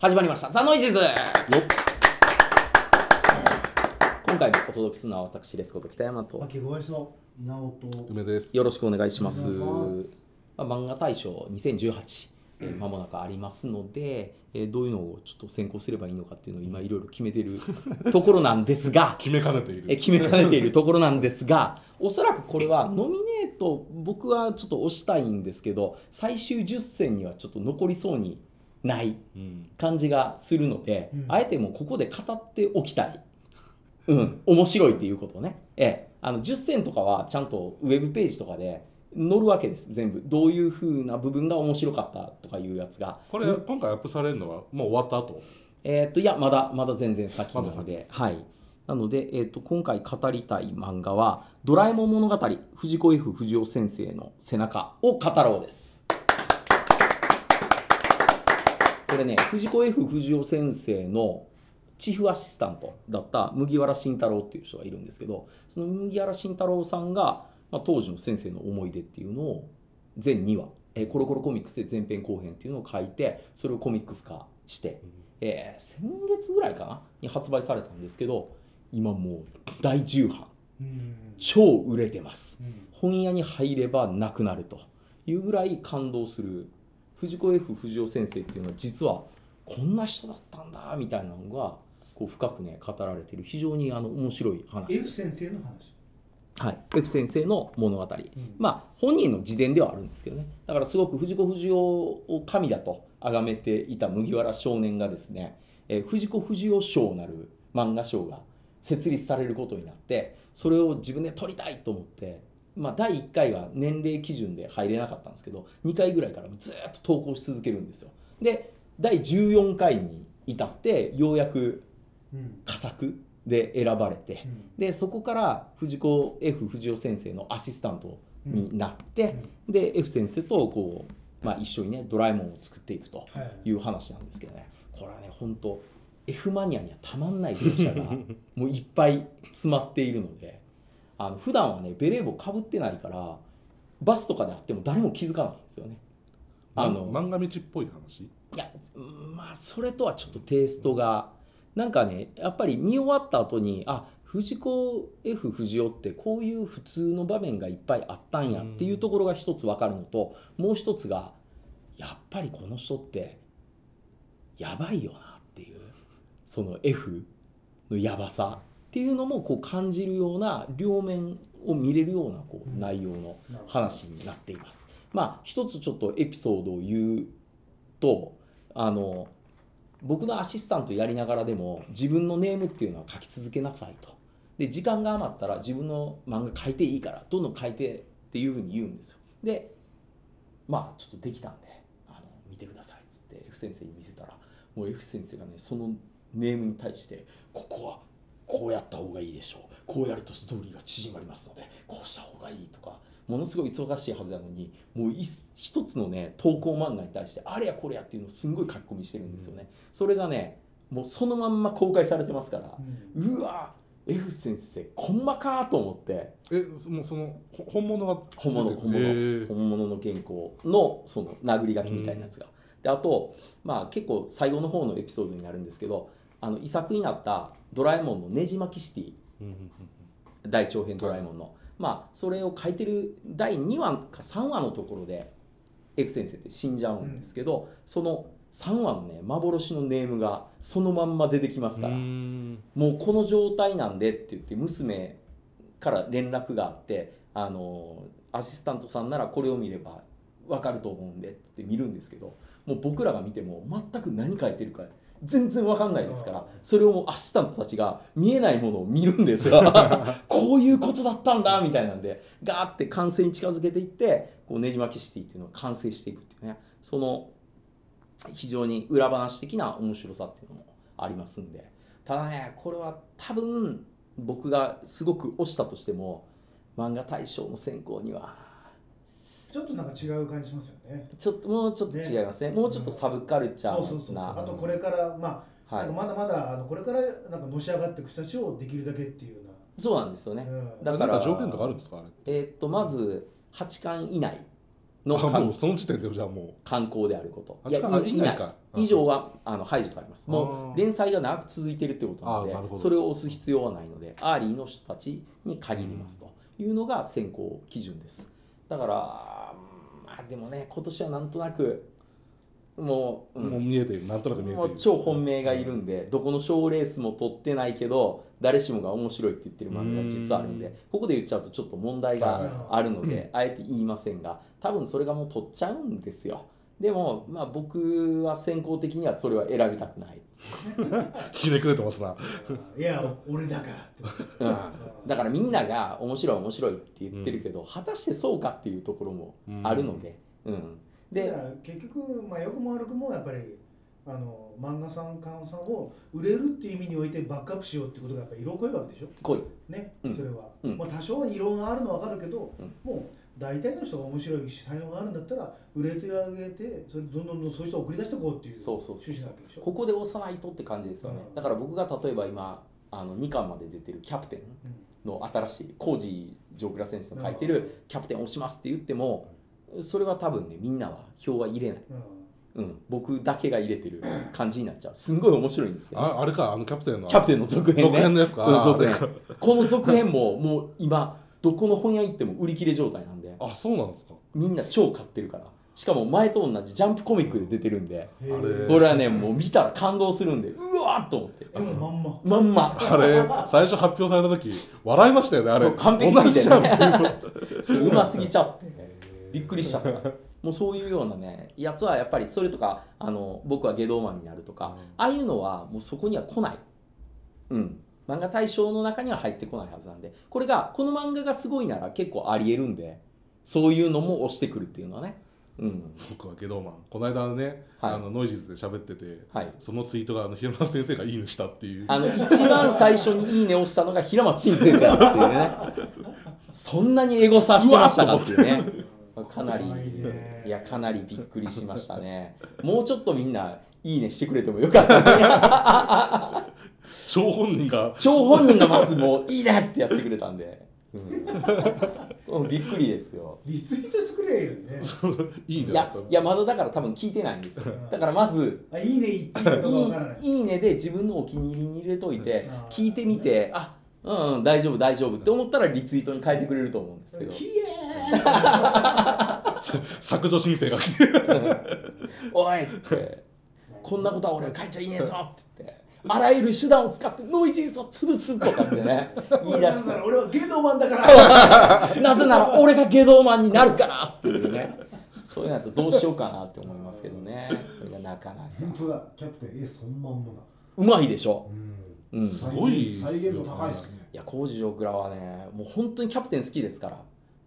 始まりました。ザ・ノイジーズ今回もお届けするのは私ですこと北山と。秋ご愛想直人。梅です。よろしくお願いします。ます。まあ、漫画大賞2018えー間もなくありますので、えーどういうのをちょっと選考すればいいのかっていうのを今いろいろ決めてる ところなんですが 決めかねている。え決めかねているところなんですがおそらくこれはノミネート僕はちょっと押したいんですけど最終10選にはちょっと残りそうにないうん。感じがするので、うん。あえてもうここで語っておきたい、うん、面白いっていうことをね、ええ、あの10選とかはちゃんとウェブページとかで載るわけです。全部。どういう風な部分が面白かったとかいうやつが。これ、今回アップされるのはもう終わった後？えーっといやまだまだ全然先なまだ先。ので、はい、なので、えーっと今回語りたい漫画は「ドラえもん物語藤子 F 不二雄先生の背中」を語ろうです。これね藤子 F 不二雄先生のチーフアシスタントだった麦わら慎太郎っていう人がいるんですけどその麦わら慎太郎さんが、まあ、当時の先生の思い出っていうのを全2話、えーコロコロコミックスで前編後編っていうのを書いてそれをコミックス化して、えー先月ぐらいかなに発売されたんですけど今もう大重版。うん。超売れてます。うん。本屋に入ればなくなるというぐらい感動する藤子 F 不二雄先生っていうのは実はこんな人だったんだみたいなのがこう深くね語られてる非常にあの面白い話。F 先生の話？はい、F 先生の物語、ん。まあ本人の自伝ではあるんですけどね。だからすごく藤子不二雄を神だと崇めていた麦わら少年がですね、えー藤子不二雄賞なる漫画賞が設立されることになってそれを自分で取りたいと思って、まあ、第1回は年齢基準で入れなかったんですけど2回ぐらいからずっと投稿し続けるんですよ。で第14回に至ってようやくうん。佳作で選ばれて、うん。でそこから藤子 F 不二雄先生のアシスタントになって、で F 先生とこう、まあ、一緒にねドラえもんを作っていくとはい。いう話なんですけどね。これはね本当 F マニアにはたまんない描写が もういっぱい詰まっているのであの普段はねベレー帽かぶってないからバスとかであっても誰も気づかないんですよね。ああのの漫画道っぽい話？いやうんまあそれとはちょっとテイストがなんかねやっぱり見終わった後にあ藤子 F 不二雄ってこういう普通の場面がいっぱいあったんやっていうところが一つ分かるのともう一つがやっぱりこの人ってやばいよなっていうその F のやばさっていうのもこう感じるような両面を見れるようなこう内容の話になっています。まあ一つちょっとエピソードを言うとあの僕のアシスタントやりながらでも自分のネームっていうのは書き続けなさいとで時間が余ったら自分の漫画書いていいからどんどん書いてっていうふうに言うんですよでまあちょっとできたんであの見てくださいっつって F 先生に見せたらもう F 先生がねそのネームに対してここはこうやった方がいいでしょう。こうやるとストーリーが縮まりますのでこうした方がいいとか。ものすごい忙しいはずなのにもうい一つのね投稿漫画に対してあれやこれやっていうのをすんごい書き込みしてるんですよね、それがねもうそのまんま公開されてますからう、ん。うわ F 先生こんまかと思って。え、もうそのほ本物が本物本物、えー。本物の原稿のその殴り書きみたいなやつが、であとまあ結構最後の方のエピソードになるんですけどあの遺作になった「ドラえもんのねじ巻きシティ」うんうんうん大長編ドラえもんの、まあそれを書いてる第2話か3話のところで F 先生って死んじゃうんですけど、その3話のね幻のネームがそのまんま出てきますから、もうこの状態なんでって言って娘から連絡があってあのアシスタントさんならこれを見れば分かると思うんでって見るんですけどもう僕らが見ても全く何書いてるか全然分かんないですからそれをアシスタントたちが見えないものを見るんですよ こういうことだったんだみたいなんでガーって完成に近づけていってこうねじ巻きシティっていうのが完成していくっていうねその非常に裏話的な面白さっていうのもありますんで。ただねこれは多分僕がすごく推したとしても漫画大賞の選考にはちょっとなんか違う感じしますよね。ちょっともうちょっと違いますね。もうちょっとサブカルチャそうそうそうそう。ーなあとこれからまあ、はい。まだまだあのこれからなんかのし上がっていく人たちをできるだけっていうようそうなんですよね、な、うん。だからなんか条件とかあるんですかあれって？えーっとまず8巻以内のあも観うその時点でじゃあも観光であること。あいやあいいないいかあ以上はあの排除されます。もう連載が長く続いてるってことなのであーなるほど。それを押す必要はないのでアーリーの人たちに限りますというのが選考基準ですだからうんまあでもね今年はなんとなくもう,、う、うん。もう見えてるなんとなく見えてる。超本命がいるんでどこの賞レースも取ってないけど誰しもが面白いって言ってる漫画が実はあるんでここで言っちゃうとちょっと問題があるのであえて言いませんが多分それがもう取っちゃうんですよでもまあ僕は先行的にはそれは選びたくない、ひねくれてますな。いや俺だからって。うん、だからみんなが面白い面白いって言ってるけど、果たしてそうかっていうところもあるので、うん。でで結局、まあ、良くも悪くもやっぱりあの漫画さん監さんを売れるっていう意味においてバックアップしようってことがやっぱり色濃いわけでしょ？来い。ね、うん。それは、うん。まあ、多少異論があるのは分かるけど、うんもう大体の人が面白いし才能があるんだったら売れてあげてそれでどんどんどんそういう人を送り出していこうっていうそうそうそう趣旨なわけでしょ。ここで押さないとって感じですよね、うん。だから僕が例えば今あの2巻まで出てるキャプテンうんの新しいコージー・ジョークラ先生の書いてるキャプテン押しますって言ってもそれは多分ねみんなは票は入れない、うん。うん、僕だけが入れてる感じになっちゃう。すんごい面白いんですよ、ああれか、あのキャプテンの。キャプテンの続編ね。続編のやつか。うん、あ続編この続編ももう今どこの本屋行っても売り切れ状態なんであ、そうなんですか。みんな超買ってるから。しかも前と同じジャンプコミックで出てるんで。これはねもう見たら感動するんで。うわーっと思って。でもまんま。まんま。あれ、最初発表された時、笑いましたよね、あれ。そう完璧すぎて。ねう うますぎちゃって。びっくりしちゃった。もうそういうようなねやつはやっぱりそれとかあの僕は下道マンになるとか、うん。ああいうのはもうそこには来ない。うん。漫画大賞の中には入ってこないはずなんで。これがこの漫画がすごいなら結構ありえるんでそういうのも押してくるっていうのはね。うん。僕はゲドーマン。この間ね、はい。あのノイジーズで喋ってて、はい。そのツイートがあの平松先生がいいねしたっていう。あの一番最初に「いいね」を押したのが平松真先生だっていうね。そんなにエゴさしてましたかっていうね。かなり怖いね。いやかなりびっくりしましたね。もうちょっとみんな「いいね」してくれてもよかったね。張本人が、張本人がまずもう「いいね」ってやってくれたんで、うん、びっくりですよ。リツイートしてくれよねいいね。いやいやまだだから多分聞いてないんですよ。だからまずあいいね言っていいかどうからない。いいいいねで自分のお気に入りに入れといて、うん。聞いてみてあうん、うん、大丈夫大丈夫って思ったらリツイートに変えてくれると思うんですけど。きれい削除申請が来てる。おいって。こんなことは俺は書いちゃいねえぞって言ってあらゆる手段を使ってノイジーズを潰すとかってね 言い出して。俺俺はゲドマンだから。なぜなら俺がゲドーマンになるからっていうね。そういうのだとどうしようかなって思いますけどね。これがなかなか。本当だ。キャプテン A そのまんまだ。うまいでしょ。うん。うん。いすごい再現度高いですね。や工事ジョークラはねもう本当にキャプテン好きですから。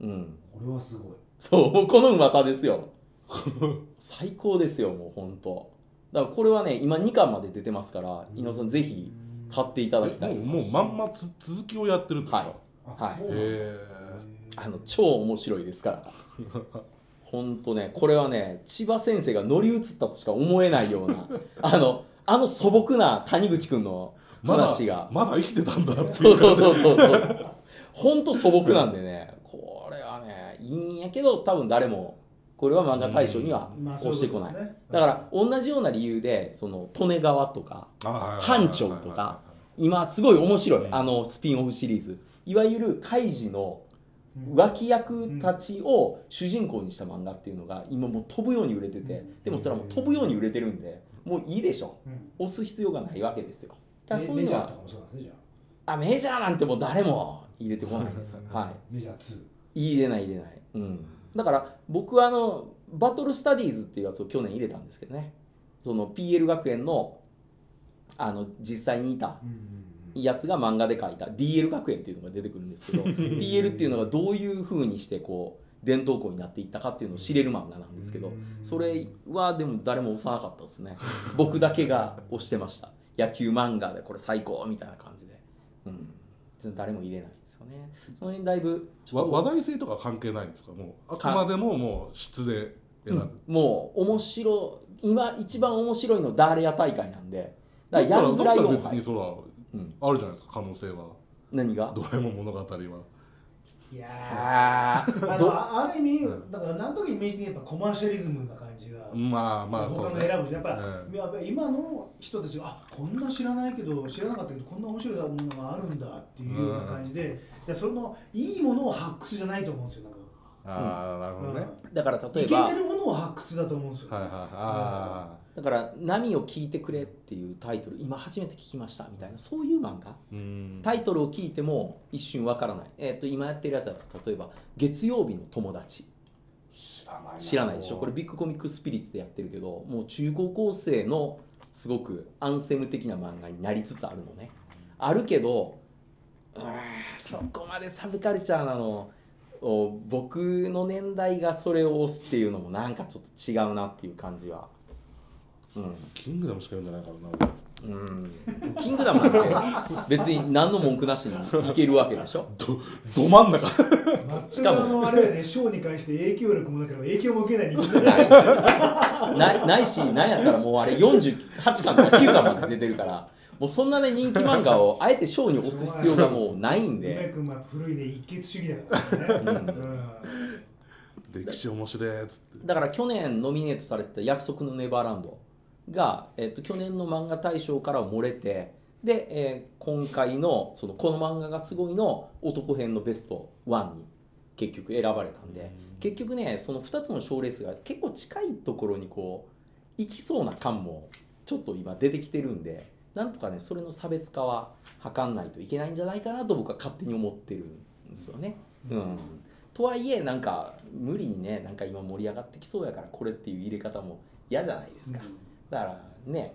うん。これはすごい。そうこのうまさですよ。最高ですよもう本当だからこれはね今2巻まで出てますから井上さんぜひ買っていただきたい。ですもうまんまつ続きをやってるんですか。はい。はい。へあの超面白いですから。本当ねこれはね千葉先生が乗り移ったとしか思えないような あのあの素朴な谷口くんの話が、まだ生きてたんだってそいう。うそうそうそうそう。本当素朴なんでねこれはねいいんやけど多分誰もこれは漫画大賞にはまあ押してこない、そううことですね。だから同じような理由でその利根川とか班長とか今すごい面白い、うん。あのスピンオフシリーズ。いわゆるカイジのうん。脇役たちを主人公にした漫画っていうのが今もう飛ぶように売れてて、うん。でもそれはもう飛ぶように売れてるんでもういいでしょ。うん。押す必要がないわけですよ。だからそういうのはメメジャーとかもそうなんですねじゃあ。メジャーなんてもう誰も入れてこないんです。あはメジャー2い入れない入れない、うん、だから僕はあのバトルスタディーズっていうやつを去年入れたんですけどね。その PL 学園のあの実際にいたやつが漫画で書いた DL 学園っていうのが出てくるんですけど PL っていうのがどういうふうにしてこう伝統校になっていったかっていうのを知れる漫画なんですけどそれはでも誰も押さなかったですね。僕だけが押してました。野球漫画でこれ最高みたいな感じで。うん誰も入れないんですよね。その辺だいぶ話題性とか関係ないんですか？もうあくまでももう質で選ぶ、もう面白い今一番面白いのダーレア大会なんで。だからヤングライオンだったら別杯にそらうん。あるじゃないですか可能性は。何が？ドラえもん物語はいやあー。ある意味だからなんとかイメージ的にやっぱコマーシャリズムな感じが、まあまあ他の選ぶ。やっぱ,、うん。やっぱ今の人たちがあこんな知らないけど知らなかったけどこんな面白いものがあるんだっていうような感じで、でそのいいものを発掘じゃないと思うんですよああなるほどね、だから例えばてるものを発掘だと思うんですよ、はいはいあだから「波を聞いてくれ」っていうタイトル今初めて聞きましたみたいなそういう漫画。あうん。タイトルを聞いても一瞬わからない、えっと今やってるやつだと例えば「月曜日の友達。知らない」でしょ？これビッグコミックスピリッツでやってるけどもう中高校生のすごくアンセム的な漫画になりつつあるのね。あるけどうそこまでサブカルチャーなの。を僕の年代がそれを押すっていうのもなんかちょっと違うなっていう感じは。うん。キングダムしか読んでないからなうん。キングダムなんて別に何の文句なしにいけるわけでしょ？どど真ん中。全くあのあれだよね賞に関して影響力もだから影響も受けない人間ない。ないしなんやったらもうあれ48巻とか9巻まで出てるからもうそんなね人気漫画をあえて賞に押す必要がもうないん梅で。君もやっぱ古いね一血主義だからね、歴史面白いっつって。だから去年ノミネートされてた「約束のネバーランドが」えっと去年の漫画大賞からは漏れてで、えー今回のその「この漫画がすごい」の男編のベスト1に結局選ばれたんで結局ねその2つの賞レースが結構近いところにこう行きそうな感もちょっと今出てきてるんでなんとかねそれの差別化は図んないといけないんじゃないかなと僕は勝手に思ってるんですよね。うん。とはいえなんか無理にねなんか今盛り上がってきそうやからこれっていう入れ方も嫌じゃないですか、だからね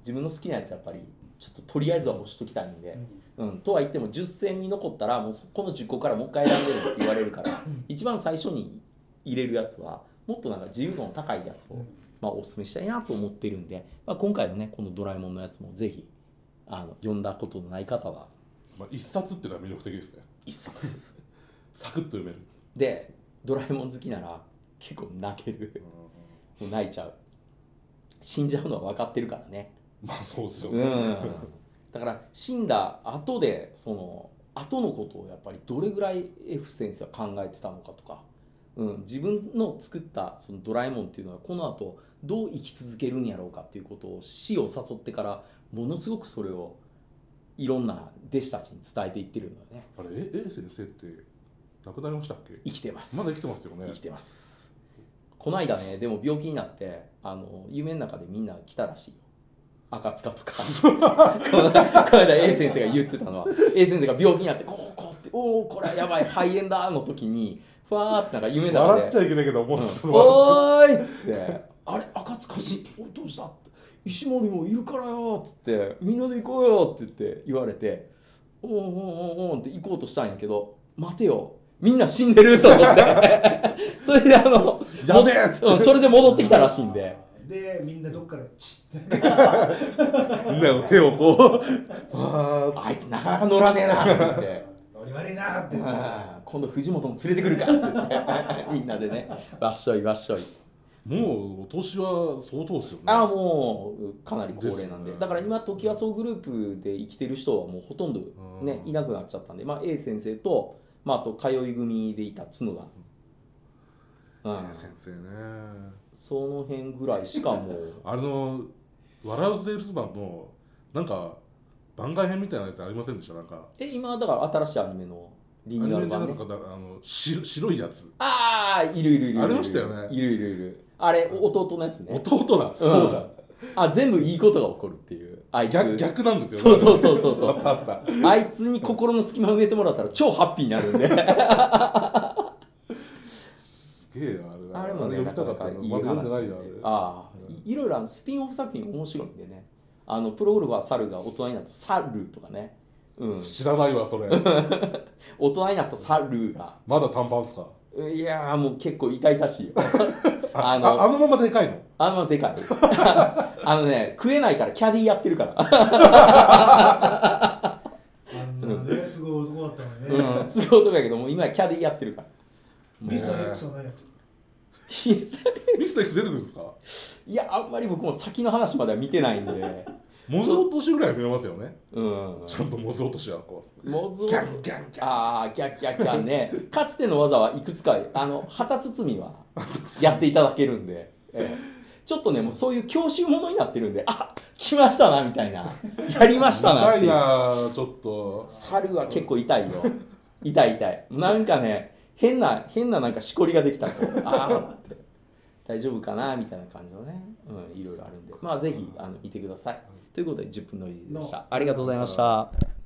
自分の好きなやつやっぱりちょっととりあえずは押しときたいんで、うん。とは言っても10選に残ったらもうそこの10個からもう一回選んでるって言われるから一番最初に入れるやつはもっとなんか自由度の高いやつを、まあ、おすすめしたいなと思ってるんで、まあ、今回のねこの「ドラえもん」のやつもぜひあの読んだことのない方は。まあ、一冊っていうのは魅力的ですね。一冊です。サクッと読める、でドラえもん好きなら結構泣ける。もう泣いちゃう。死んじゃうのは分かってるからね。まあそうですよね、うん。だから死んだ後でその後のことをやっぱりどれぐらい F 先生は考えてたのかとか、うん、自分の作ったそのドラえもんっていうのはこの後どう生き続けるんやろうかっていうことを死を誘ってからものすごくそれをいろんな弟子たちに伝えていってるのよね。あれ？え A 先生って亡くなりましたっけ？生きてます。まだ生きてますよね。生きてます。この間ねでも病気になってあの夢の中でみんな来たらしいよ。赤塚とか。こ のこの間 A 先生が言ってたのは。A 先生が病気になってこうこうっておおこれはやばい肺炎だの時にふわーってなんか夢の中で笑っちゃいけないけどもううおーいっつって「あれ赤塚氏おいどうした?」って「石森もいるからよ」っつって「みんなで行こうよ」って言って言われて「おんおんおんおん」って行こうとしたんやけど「待てよ。みんな死んでる」と思って。それであのやべえうんそれで戻ってきたらしいんで。でみんなどっからチッて。みんなの手をこう あいつなかなか乗らねえなって言って。俺悪いなーってうん今度藤本も連れてくるかっ みんなでね。わっしょいわっしょい。もうお年は相当ですよね。ああもうかなり高齢なんで。ねだから今トキワ荘グループで生きてる人はもうほとんどねうん。いなくなっちゃったんで、まあ、A 先生と、まあ、あと通い組でいた角田、うん、先生ね。その辺ぐらいしかもう。あの「笑うセールスマン」のなんか番外編みたいなやつありませんでした？なんか。え今だから新しいアニメのリーアル版ね。あのし白いやつ。ああいるいるいるありましたよね。いるいるいる。あれ弟のやつね。弟だ。そうだ、あ全部いいことが起こるっていう。あいつ。逆逆なんですよそうそうそうそうそう。あったあった。あいつに心の隙間埋めてもらったら超ハッピーになるんで。すげえあれ。あれもねななかなかいい話で。ないよあれ。ああいいろいろあのスピンオフ作品面白いんでね。あのプロゴルファー猿が大人になったサルとかねうん。知らないわそれ。大人になったサルが。まだ短パンっすか？いやーもう結構痛々しいよ。ああのああのままでかいの？あのでかい。あのね食えないからキャディーやってるから、あんなねすごい男だったのね、うん、すごい男やけどもう今はキャディーやってるから。ミスター X は何やってるミスターミスター X 出てくるんですか？いやあんまり僕も先の話までは見てないんでモズ落としぐらい見えますよねうんちゃんとモズ落としはこモズうギャンギャンギャンああキャッキャッキャンねかつての技はいくつかあの旗包みはやっていただけるんで、ええちょっとねもうそういう教習ものになってるんであ来ましたなみたいなやりましたなっ痛いていなちょっと猿は結構痛いよ痛い痛いなんかね変な変ななんかしこりができたとああって大丈夫かなみたいな感じのね、うん、いろいろあるんでまあぜひあの見てくださいということで10分の入りでした。ありがとうございました